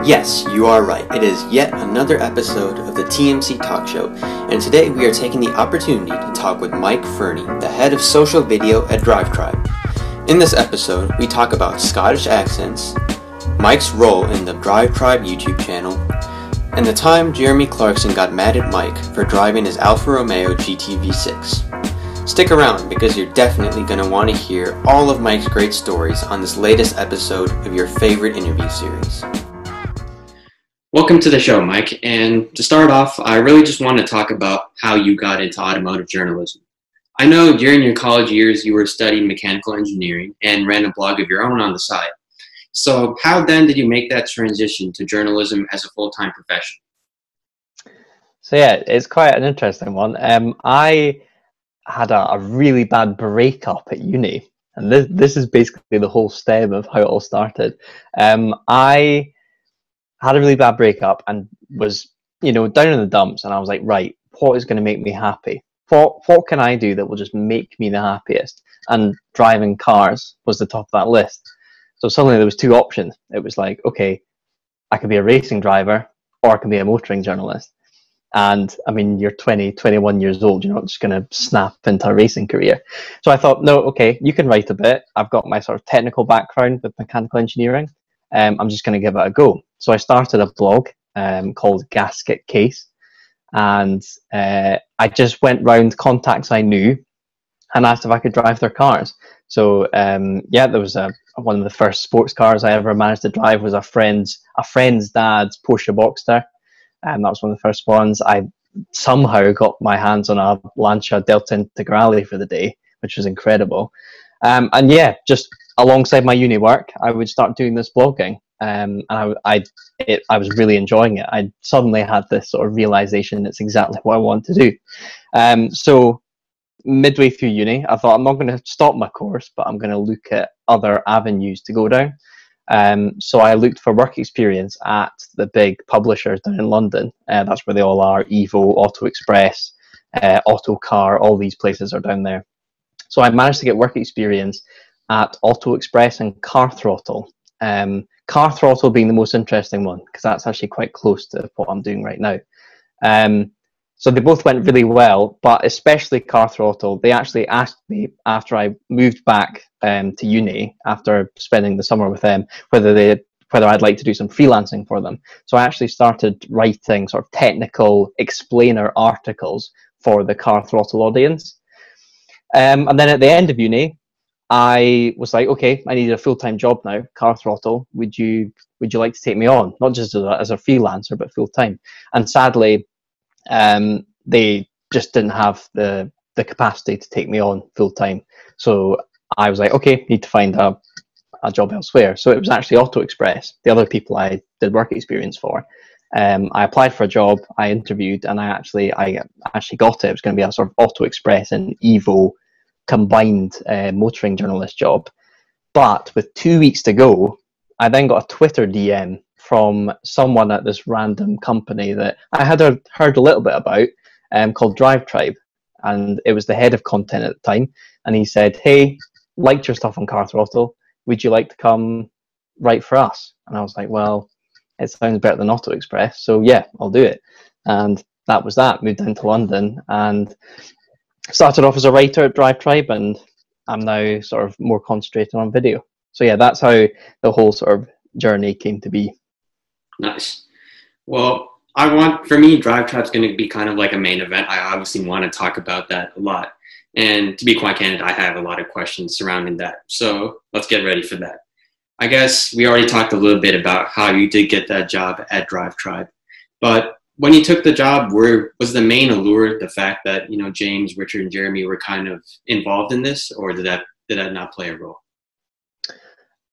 Yes, you are right. It is yet another episode of the TMC Talk Show, and today we are taking the opportunity to talk with Mike Fernie, the head of social video at Drive Tribe. In this episode, we talk about Scottish accents, Mike's role in the Drive Tribe YouTube channel, and the time Jeremy Clarkson got mad at Mike for driving his Alfa Romeo GTV6. Stick around because you're definitely going to want to hear all of Mike's great stories on this latest episode of your favorite interview series. Welcome to the show, Mike. And to start off, I really just want to talk about how you got into automotive journalism. I know during your college years you were studying mechanical engineering and ran a blog of your own on the side. So, how then did you make that transition to journalism as a full time profession? So, yeah, it's quite an interesting one. Um, I had a, a really bad breakup at uni, and this, this is basically the whole stem of how it all started. Um, I had a really bad breakup and was, you know, down in the dumps. And I was like, right, what is going to make me happy? What, what can I do that will just make me the happiest? And driving cars was the top of that list. So suddenly there was two options. It was like, okay, I could be a racing driver or I can be a motoring journalist. And I mean, you're 20, 21 years old. You're not just going to snap into a racing career. So I thought, no, okay, you can write a bit. I've got my sort of technical background with mechanical engineering. Um, I'm just going to give it a go. So I started a blog um, called Gasket Case, and uh, I just went round contacts I knew and asked if I could drive their cars. So um, yeah, there was a one of the first sports cars I ever managed to drive was a friend's a friend's dad's Porsche Boxster, and that was one of the first ones. I somehow got my hands on a Lancia Delta Integrale for the day, which was incredible. Um, and yeah, just alongside my uni work, I would start doing this blogging um, and I, I, it, I was really enjoying it. I suddenly had this sort of realization it's exactly what I want to do. Um, so midway through uni, I thought I'm not going to stop my course, but I'm going to look at other avenues to go down. Um, so I looked for work experience at the big publishers down in London. Uh, that's where they all are: Evo, Auto Express, uh, Autocar. All these places are down there. So I managed to get work experience at Auto Express and Car Throttle. Um, car throttle being the most interesting one because that's actually quite close to what I'm doing right now. Um, so they both went really well, but especially car throttle. They actually asked me after I moved back um, to uni after spending the summer with them whether they whether I'd like to do some freelancing for them. So I actually started writing sort of technical explainer articles for the car throttle audience. Um, and then at the end of uni, I was like, okay, I need a full time job now, car throttle. Would you would you like to take me on, not just as a, as a freelancer, but full time? And sadly, um, they just didn't have the the capacity to take me on full time. So I was like, okay, need to find a a job elsewhere. So it was actually Auto Express, the other people I did work experience for. Um, I applied for a job, I interviewed, and I actually I actually got it. It was going to be a sort of Auto Express and Evo combined uh, motoring journalist job. But with two weeks to go, I then got a Twitter DM from someone at this random company that I had heard a little bit about um, called Drive Tribe. And it was the head of content at the time. And he said, Hey, liked your stuff on Car Throttle. Would you like to come write for us? And I was like, Well, it sounds better than Auto Express. So yeah, I'll do it. And that was that. Moved down to London and started off as a writer at Drive Tribe, and I'm now sort of more concentrated on video. So yeah, that's how the whole sort of journey came to be. Nice. Well, I want for me, Drive Tribe's going to be kind of like a main event. I obviously want to talk about that a lot. And to be quite candid, I have a lot of questions surrounding that. So let's get ready for that. I guess we already talked a little bit about how you did get that job at Drive Tribe. But when you took the job, were was the main allure the fact that you know James, Richard, and Jeremy were kind of involved in this, or did that did that not play a role?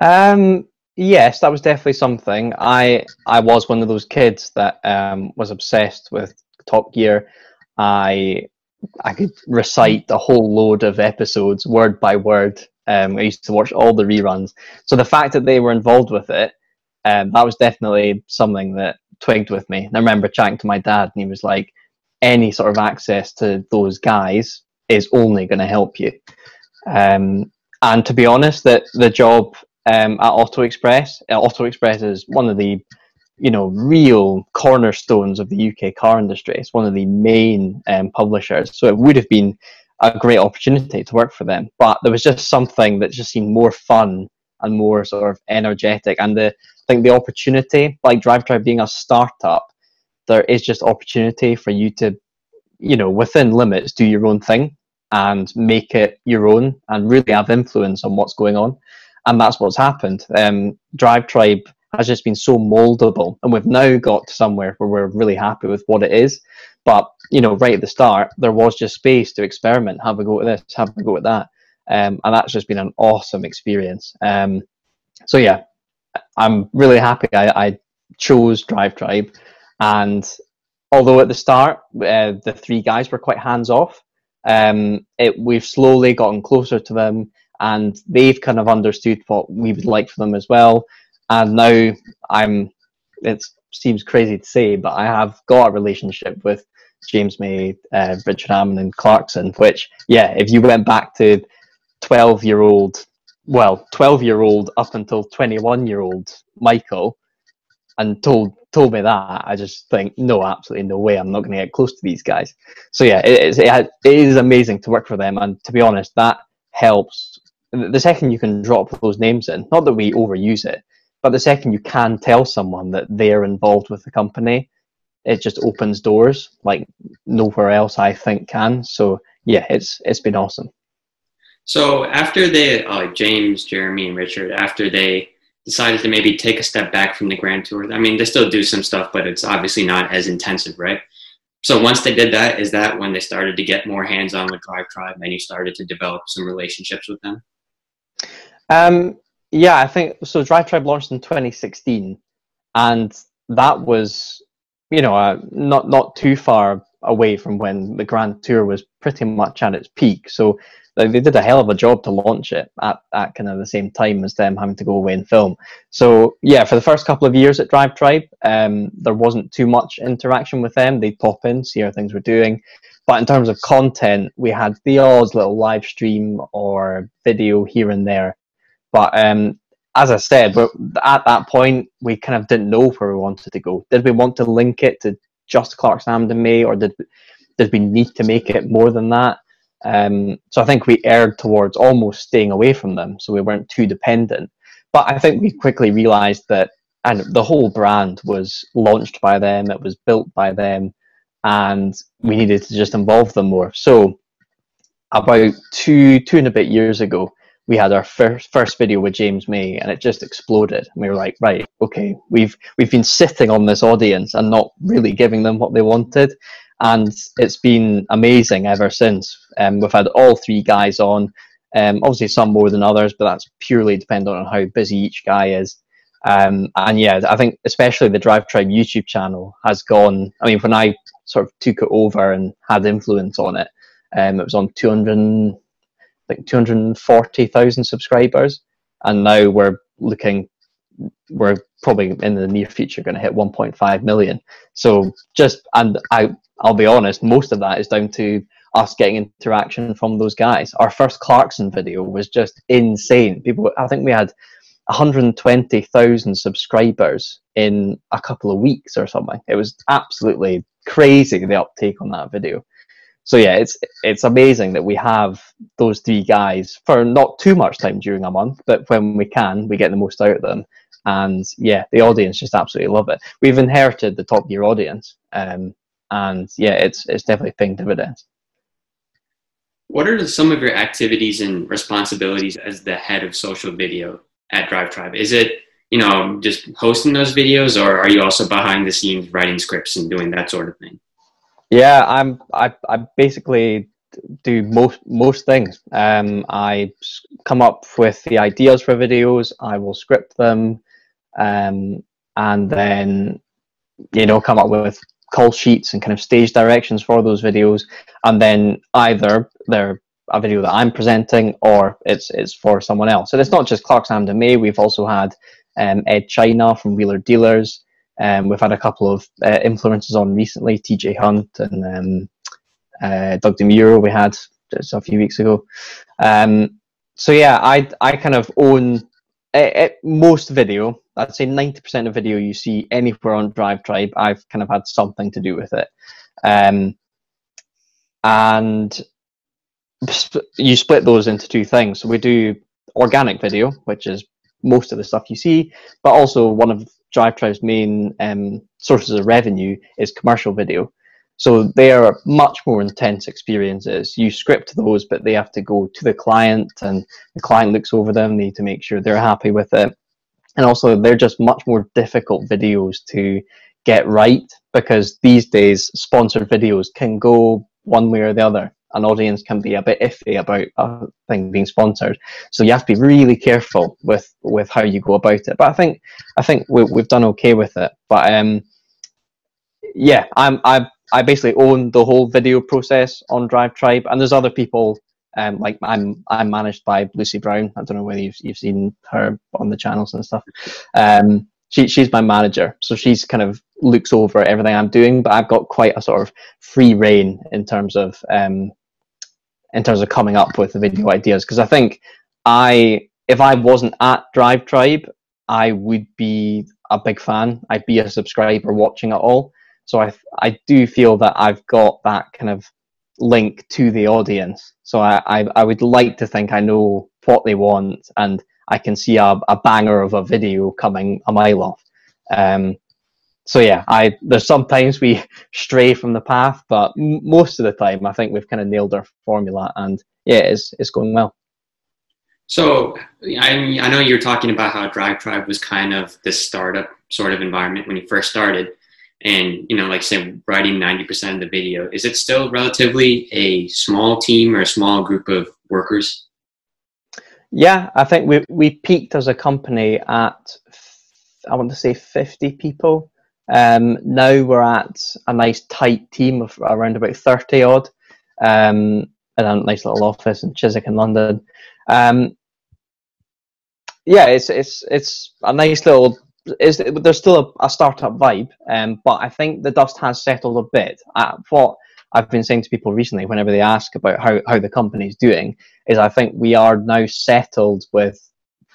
Um, yes, that was definitely something. I I was one of those kids that um, was obsessed with Top Gear. I I could recite a whole load of episodes word by word. Um, I used to watch all the reruns. So the fact that they were involved with it, um, that was definitely something that twigged with me. And I remember chatting to my dad, and he was like, any sort of access to those guys is only going to help you. Um, and to be honest, that the job um, at Auto Express, uh, Auto Express is one of the you know, real cornerstones of the UK car industry. It's one of the main um, publishers. So it would have been a great opportunity to work for them. But there was just something that just seemed more fun and more sort of energetic. And the, I think the opportunity, like Drive Tribe being a startup, there is just opportunity for you to, you know, within limits, do your own thing and make it your own and really have influence on what's going on. And that's what's happened. Um, Drive Tribe has just been so moldable, and we've now got to somewhere where we're really happy with what it is. But you know, right at the start, there was just space to experiment, have a go at this, have a go at that, um, and that's just been an awesome experience. Um, so yeah, I'm really happy I, I chose Drive Tribe, and although at the start uh, the three guys were quite hands off, um, it, we've slowly gotten closer to them, and they've kind of understood what we would like for them as well and now I'm. It seems crazy to say, but I have got a relationship with James May, uh, Richard Hammond, and Clarkson. Which, yeah, if you went back to twelve-year-old, well, twelve-year-old up until twenty-one-year-old Michael, and told told me that, I just think, no, absolutely no way. I'm not going to get close to these guys. So yeah, it is, it is amazing to work for them, and to be honest, that helps. The second you can drop those names in, not that we overuse it, but the second you can tell someone that they're involved with the company, it just opens doors like nowhere else I think can. So yeah, it's it's been awesome. So after they, uh, James, Jeremy, and Richard, after they decided to maybe take a step back from the Grand Tour, I mean, they still do some stuff, but it's obviously not as intensive, right? So once they did that, is that when they started to get more hands-on with Drive Tribe, and you started to develop some relationships with them? Um, yeah, I think so. Drive Tribe launched in 2016, and that was, you know, uh, not not too far away from when the Grand Tour was pretty much at its peak. So they did a hell of a job to launch it at, at kind of the same time as them having to go away and film. So yeah, for the first couple of years at Drive Tribe, um, there wasn't too much interaction with them. They'd pop in, see how things were doing. But in terms of content, we had the odd little live stream or video here and there but um, as I said, at that point, we kind of didn't know where we wanted to go. Did we want to link it to just Clarkson and May, or did did we need to make it more than that? Um, so I think we erred towards almost staying away from them, so we weren't too dependent. But I think we quickly realised that, and the whole brand was launched by them, it was built by them, and we needed to just involve them more. So about two two and a bit years ago, we had our first first video with James May, and it just exploded. And we were like, right, okay, we've we've been sitting on this audience and not really giving them what they wanted, and it's been amazing ever since. Um, we've had all three guys on. Um, obviously, some more than others, but that's purely dependent on how busy each guy is. Um, and yeah, I think especially the Drive Tribe YouTube channel has gone. I mean, when I sort of took it over and had influence on it, um, it was on 200 like 240,000 subscribers, and now we're looking, we're probably in the near future going to hit 1.5 million. So just, and I, I'll be honest, most of that is down to us getting interaction from those guys. Our first Clarkson video was just insane. People, I think we had 120,000 subscribers in a couple of weeks or something. It was absolutely crazy the uptake on that video so yeah, it's it's amazing that we have those three guys for not too much time during a month, but when we can, we get the most out of them. And yeah, the audience just absolutely love it. We've inherited the top gear audience, um, and yeah, it's it's definitely paying dividends. What are some of your activities and responsibilities as the head of social video at Drive Tribe? Is it you know just hosting those videos, or are you also behind the scenes writing scripts and doing that sort of thing? Yeah, I'm. I I basically do most most things. Um, I come up with the ideas for videos. I will script them, um, and then you know come up with call sheets and kind of stage directions for those videos. And then either they're a video that I'm presenting or it's it's for someone else. And it's not just Clarkson and May. We've also had um, Ed China from Wheeler Dealers. Um, we've had a couple of uh, influencers on recently, TJ Hunt and um, uh, Doug DeMuro. We had just a few weeks ago. Um, so yeah, I I kind of own most video, I'd say 90% of video you see anywhere on Drive Tribe, I've kind of had something to do with it. Um, and you split those into two things. So we do organic video, which is most of the stuff you see, but also one of Drive Tribe's main um, sources of revenue is commercial video. So they are much more intense experiences. You script those, but they have to go to the client, and the client looks over them. They need to make sure they're happy with it, and also they're just much more difficult videos to get right because these days sponsored videos can go one way or the other. An audience can be a bit iffy about a thing being sponsored, so you have to be really careful with with how you go about it. But I think I think we, we've done okay with it. But um, yeah, I'm I I basically own the whole video process on Drive Tribe, and there's other people. Um, like I'm I'm managed by Lucy Brown. I don't know whether you've you've seen her on the channels and stuff. Um, she she's my manager, so she's kind of looks over everything I'm doing. But I've got quite a sort of free reign in terms of um, in terms of coming up with the video ideas because I think I if I wasn't at Drive Tribe, I would be a big fan. I'd be a subscriber watching it all. So I I do feel that I've got that kind of link to the audience. So I, I, I would like to think I know what they want and I can see a, a banger of a video coming a mile off. Um, so yeah, I there's sometimes we stray from the path, but m- most of the time I think we've kind of nailed our formula, and yeah, it's it's going well. So I I know you're talking about how Drive Tribe was kind of this startup sort of environment when you first started, and you know, like say writing 90% of the video. Is it still relatively a small team or a small group of workers? Yeah, I think we we peaked as a company at I want to say 50 people. Um, now we're at a nice tight team of around about 30 odd um, in a nice little office in Chiswick in London. Um, yeah, it's it's it's a nice little. There's still a, a startup vibe, um, but I think the dust has settled a bit. Uh, what I've been saying to people recently, whenever they ask about how how the company's doing, is I think we are now settled with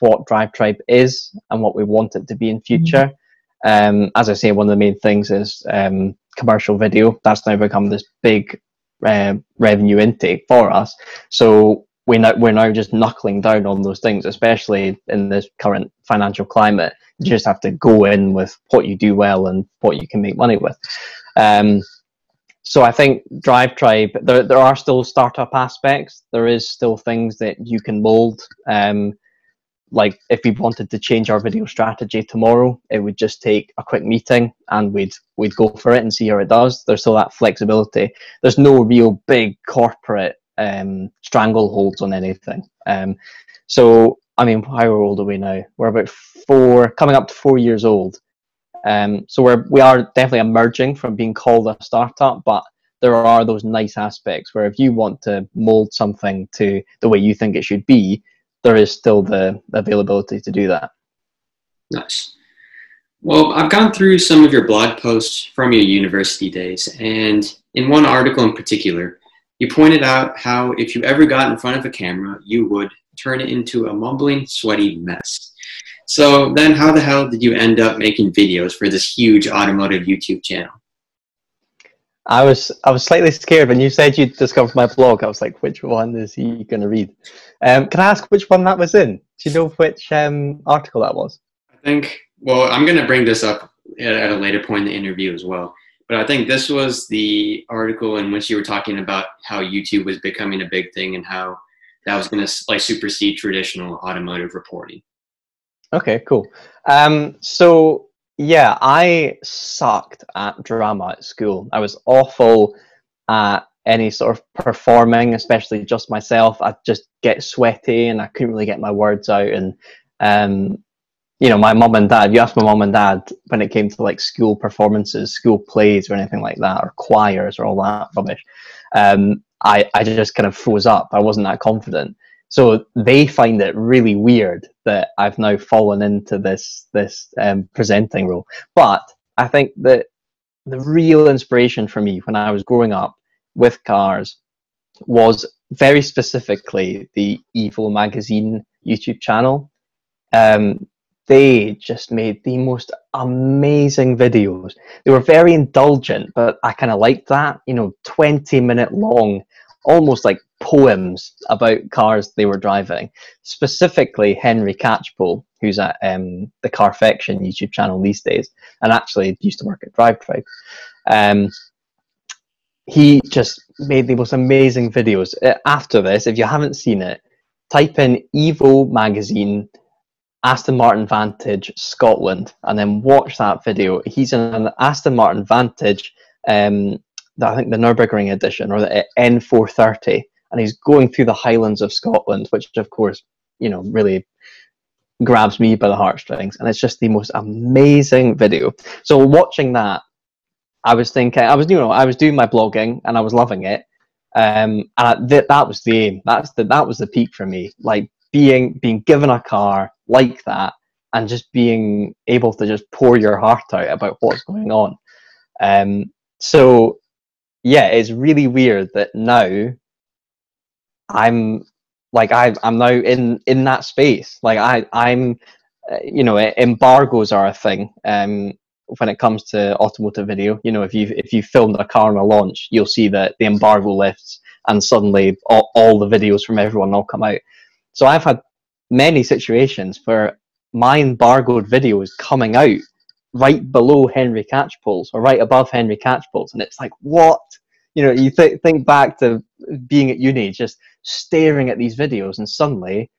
what Drive Tribe is and what we want it to be in future. Mm-hmm. Um, as I say, one of the main things is um, commercial video. That's now become this big uh, revenue intake for us. So we now, we're now just knuckling down on those things, especially in this current financial climate. You just have to go in with what you do well and what you can make money with. Um, so I think Drive Tribe, there, there are still startup aspects. There is still things that you can mold. Um, like if we wanted to change our video strategy tomorrow, it would just take a quick meeting and we'd we'd go for it and see how it does. There's still that flexibility. There's no real big corporate um, strangleholds on anything. Um, so I mean, how old are we now? We're about four, coming up to four years old. Um, so we're we are definitely emerging from being called a startup, but there are those nice aspects where if you want to mold something to the way you think it should be, there is still the availability to do that. Nice. Well, I've gone through some of your blog posts from your university days, and in one article in particular, you pointed out how if you ever got in front of a camera, you would turn it into a mumbling, sweaty mess. So then, how the hell did you end up making videos for this huge automotive YouTube channel? I was I was slightly scared when you said you'd discovered my blog. I was like, which one is he going to read? Um, can I ask which one that was in? Do you know which um, article that was? I think. Well, I'm going to bring this up at a later point in the interview as well. But I think this was the article in which you were talking about how YouTube was becoming a big thing and how that was going to like supersede traditional automotive reporting. Okay, cool. Um, so yeah, I sucked at drama at school. I was awful at any sort of performing, especially just myself. I'd just get sweaty and I couldn't really get my words out. And, um, you know, my mum and dad, you asked my mum and dad when it came to like school performances, school plays or anything like that, or choirs or all that rubbish. Um, I, I just kind of froze up. I wasn't that confident. So they find it really weird that I've now fallen into this this um, presenting role. But I think that the real inspiration for me when I was growing up with cars was very specifically the Evo magazine YouTube channel. Um, they just made the most amazing videos. They were very indulgent, but I kind of liked that. You know, 20 minute long, almost like poems about cars they were driving. Specifically, Henry Catchpole, who's at um, the Carfection YouTube channel these days, and actually used to work at Drive Tribe. Um, he just made the most amazing videos. Uh, after this, if you haven't seen it, type in Evo magazine Aston Martin Vantage Scotland and then watch that video. He's in an Aston Martin Vantage, um, I think the Nürburgring edition or the N430, and he's going through the Highlands of Scotland, which of course, you know, really grabs me by the heartstrings. And it's just the most amazing video. So watching that, I was thinking, I was, you know, I was doing my blogging and I was loving it. Um, and th- that was the aim. That's the, that was the peak for me. Like being being given a car like that and just being able to just pour your heart out about what's going on. Um, so yeah, it's really weird that now I'm like I I'm now in in that space. Like I I'm uh, you know embargoes are a thing. Um, when it comes to automotive video, you know, if you if you filmed a car on a launch, you'll see that the embargo lifts, and suddenly all, all the videos from everyone all come out. So I've had many situations where my embargoed video is coming out right below Henry Catchpole's or right above Henry Catchpole's, and it's like, what? You know, you th- think back to being at uni, just staring at these videos, and suddenly,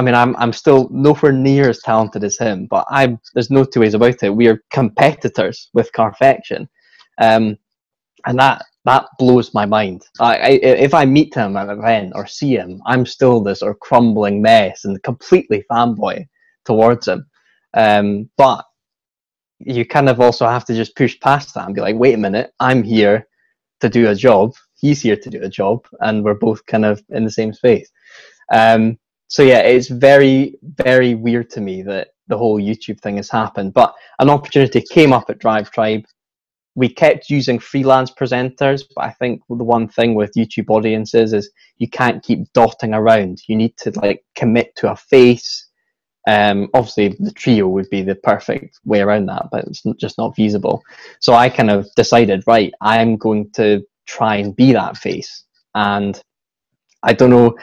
I mean, I'm I'm still nowhere near as talented as him, but I'm there's no two ways about it. We are competitors with Carfection, um, and that that blows my mind. I, I, if I meet him at an event or see him, I'm still this of crumbling mess and completely fanboy towards him. Um, but you kind of also have to just push past that and be like, wait a minute, I'm here to do a job. He's here to do a job, and we're both kind of in the same space. Um, so yeah, it's very, very weird to me that the whole YouTube thing has happened. But an opportunity came up at Drive Tribe we kept using freelance presenters, but I think the one thing with YouTube audiences is you can't keep dotting around. You need to like commit to a face. Um, obviously, the trio would be the perfect way around that, but it's just not feasible. So I kind of decided, right, I'm going to try and be that face. And I don't know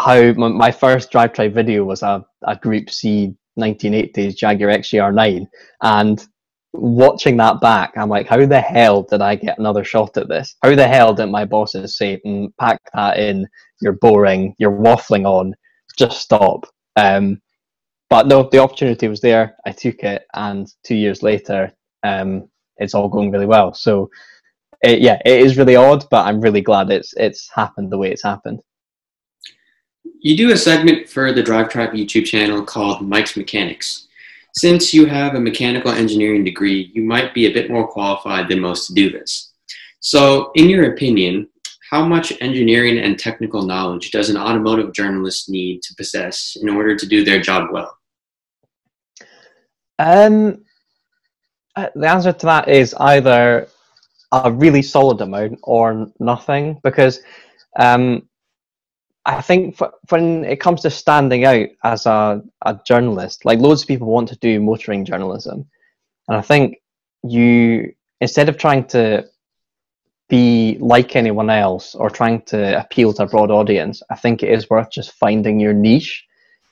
how my first Drive Tribe video was a, a Group C 1980s Jaguar XJR9, and watching that back, I'm like, how the hell did I get another shot at this? How the hell did my bosses say, mm, pack that in, you're boring, you're waffling on, just stop. Um, but no, the opportunity was there. I took it, and two years later, um, it's all going really well. So, it, yeah, it is really odd, but I'm really glad it's it's happened the way it's happened. You do a segment for the Drive Tribe YouTube channel called Mike's Mechanics. Since you have a mechanical engineering degree, you might be a bit more qualified than most to do this. So, in your opinion, how much engineering and technical knowledge does an automotive journalist need to possess in order to do their job well? Um, uh, the answer to that is either a really solid amount or nothing, because um, I think for, when it comes to standing out as a, a journalist, like loads of people want to do motoring journalism. And I think you, instead of trying to be like anyone else or trying to appeal to a broad audience, I think it is worth just finding your niche.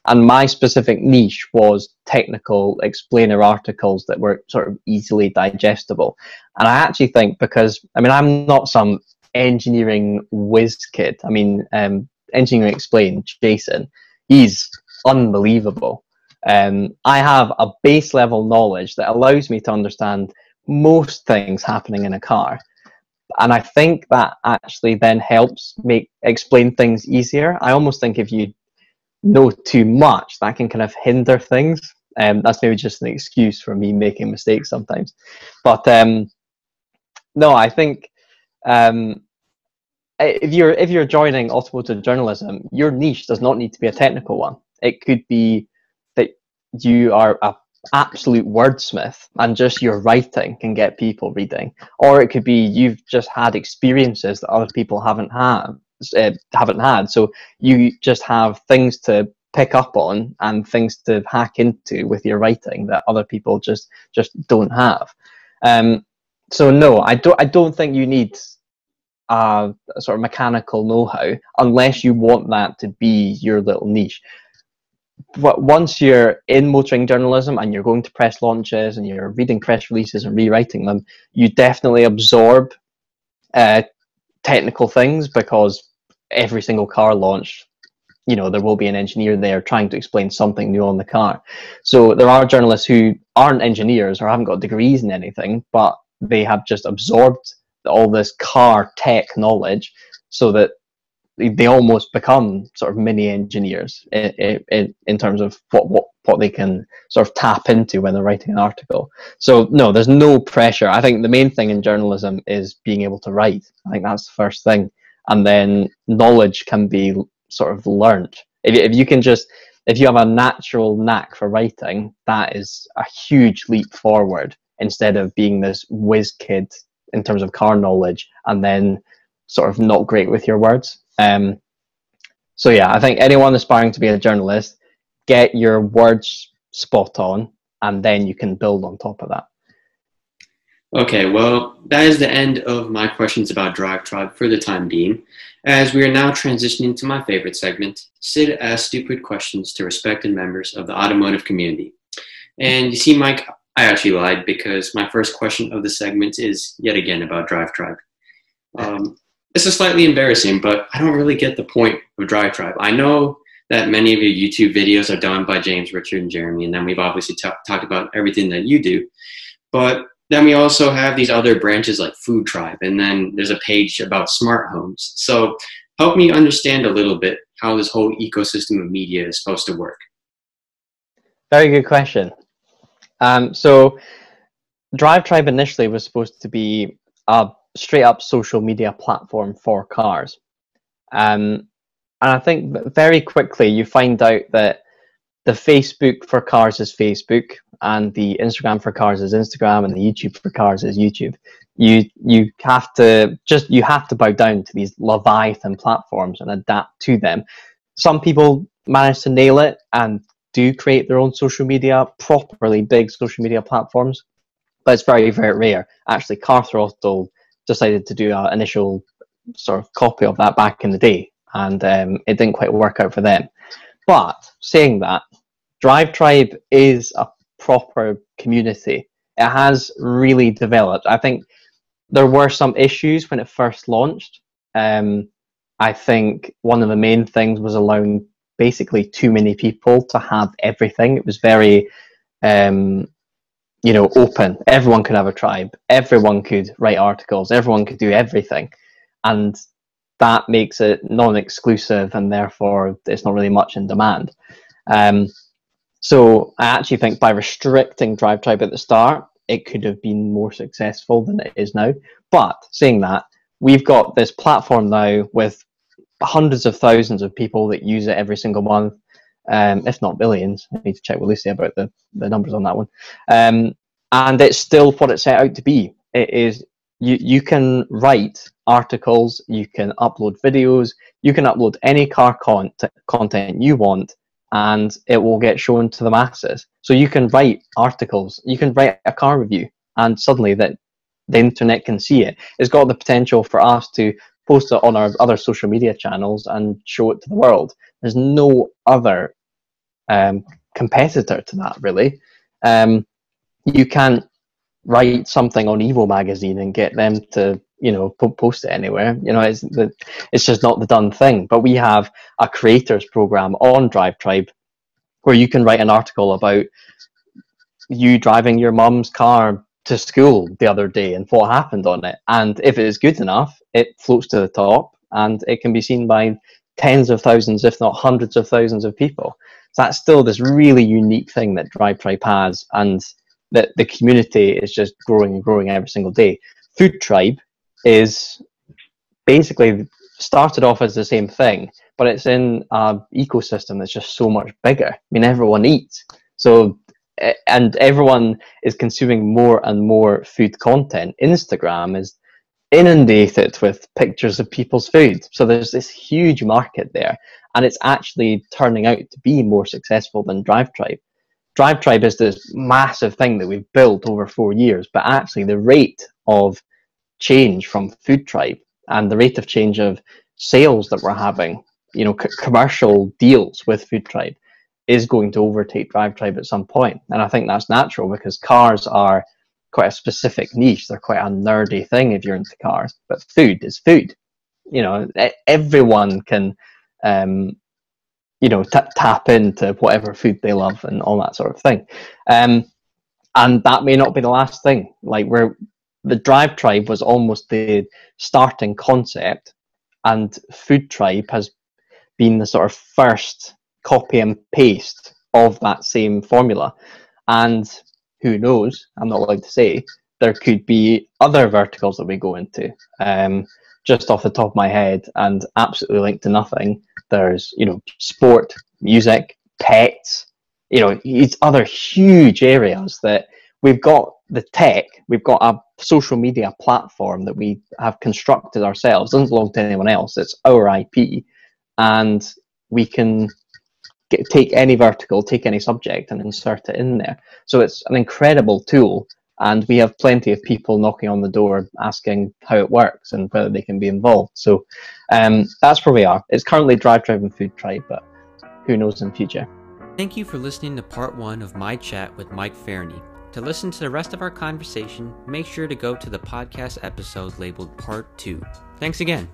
And my specific niche was technical explainer articles that were sort of easily digestible. And I actually think because, I mean, I'm not some engineering whiz kid. I mean, um, Engineering Explained, Jason, he's unbelievable. Um, I have a base level knowledge that allows me to understand most things happening in a car. And I think that actually then helps make explain things easier. I almost think if you know too much, that can kind of hinder things. Um, that's maybe just an excuse for me making mistakes sometimes. But um, no, I think um, if you're if you're joining automotive journalism, your niche does not need to be a technical one. It could be that you are a absolute wordsmith and just your writing can get people reading, or it could be you've just had experiences that other people haven't had uh, haven't had. So you just have things to pick up on and things to hack into with your writing that other people just just don't have. Um, so no, I don't. I don't think you need a sort of mechanical know-how unless you want that to be your little niche. But once you're in motoring journalism and you're going to press launches and you're reading press releases and rewriting them, you definitely absorb uh, technical things because every single car launch you know there will be an engineer there trying to explain something new on the car so there are journalists who aren't engineers or haven't got degrees in anything but they have just absorbed all this car tech knowledge so that they almost become sort of mini engineers in, in, in terms of what, what, what they can sort of tap into when they're writing an article. So no, there's no pressure. I think the main thing in journalism is being able to write. I think that's the first thing. And then knowledge can be sort of learned. If, if you can just, if you have a natural knack for writing, that is a huge leap forward instead of being this whiz kid in terms of car knowledge and then sort of not great with your words. Um, so yeah, I think anyone aspiring to be a journalist, get your words spot on, and then you can build on top of that. Okay, well, that is the end of my questions about Drive Tribe for the time being, as we are now transitioning to my favorite segment, Sid Asks Stupid Questions to Respected Members of the Automotive Community. And you see, Mike, I actually lied because my first question of the segment is yet again about Drive Tribe. Um, this is slightly embarrassing, but I don't really get the point of Drive Tribe. I know that many of your YouTube videos are done by James, Richard, and Jeremy, and then we've obviously t- talked about everything that you do. But then we also have these other branches like Food Tribe, and then there's a page about smart homes. So help me understand a little bit how this whole ecosystem of media is supposed to work. Very good question. Um, so Drive Tribe initially was supposed to be a straight up social media platform for cars. Um, and I think very quickly you find out that the Facebook for cars is Facebook, and the Instagram for cars is Instagram, and the YouTube for cars is YouTube. You you have to just you have to bow down to these leviathan platforms and adapt to them. Some people manage to nail it and do create their own social media, properly big social media platforms, but it's very very rare. Actually, Car Throttle decided to do an initial sort of copy of that back in the day, and um, it didn't quite work out for them. But saying that, Drive Tribe is a proper community. It has really developed. I think there were some issues when it first launched. Um, I think one of the main things was allowing basically too many people to have everything. It was very um, you know, open. Everyone could have a tribe. Everyone could write articles. Everyone could do everything, and that makes it non-exclusive, and therefore it's not really much in demand. Um, so I actually think by restricting Drive Tribe at the start, it could have been more successful than it is now. But saying that, we've got this platform now with hundreds of thousands of people that use it every single month um, if not billions. I need to check with Lucy about the, the numbers on that one. Um, and it's still what it set out to be. It is you you can write articles, you can upload videos, you can upload any car con- content you want, and it will get shown to the masses. So you can write articles, you can write a car review, and suddenly that the internet can see it. It's got the potential for us to post it on our other social media channels and show it to the world. There's no other um, competitor to that, really. Um, you can't write something on Evo magazine and get them to you know post it anywhere you know it's the, it's just not the done thing but we have a creators program on drive tribe where you can write an article about you driving your mum's car to school the other day and what happened on it and if it is good enough it floats to the top and it can be seen by tens of thousands if not hundreds of thousands of people So that's still this really unique thing that Drive Tribe has, and that the community is just growing and growing every single day. Food Tribe is basically started off as the same thing, but it's in an ecosystem that's just so much bigger. I mean, everyone eats, so and everyone is consuming more and more food content. Instagram is inundated with pictures of people's food. So there's this huge market there, and it's actually turning out to be more successful than Drive Tribe. Drive Tribe is this massive thing that we've built over four years, but actually the rate of change from Food Tribe and the rate of change of sales that we're having, you know, c- commercial deals with Food Tribe is going to overtake Drive Tribe at some point. And I think that's natural because cars are quite a specific niche. They're quite a nerdy thing if you're into cars, but food is food. You know, everyone can, um, you know, t- tap into whatever food they love and all that sort of thing. Um, and that may not be the last thing. Like we're the Drive Tribe was almost the starting concept, and Food Tribe has been the sort of first copy and paste of that same formula. And who knows? I'm not allowed to say. There could be other verticals that we go into. Um, just off the top of my head, and absolutely linked to nothing. There's you know sport, music, pets. You know, it's other huge areas that we've got the tech, we've got a social media platform that we have constructed ourselves. It doesn't belong to anyone else. It's our IP, and we can get, take any vertical, take any subject, and insert it in there. So it's an incredible tool, and we have plenty of people knocking on the door asking how it works and whether they can be involved. So um, that's where we are. It's currently Drive Driven Food Tribe, but who knows in future. Thank you for listening to part one of my chat with Mike Fernie. To listen to the rest of our conversation, make sure to go to the podcast episode labeled Part 2. Thanks again.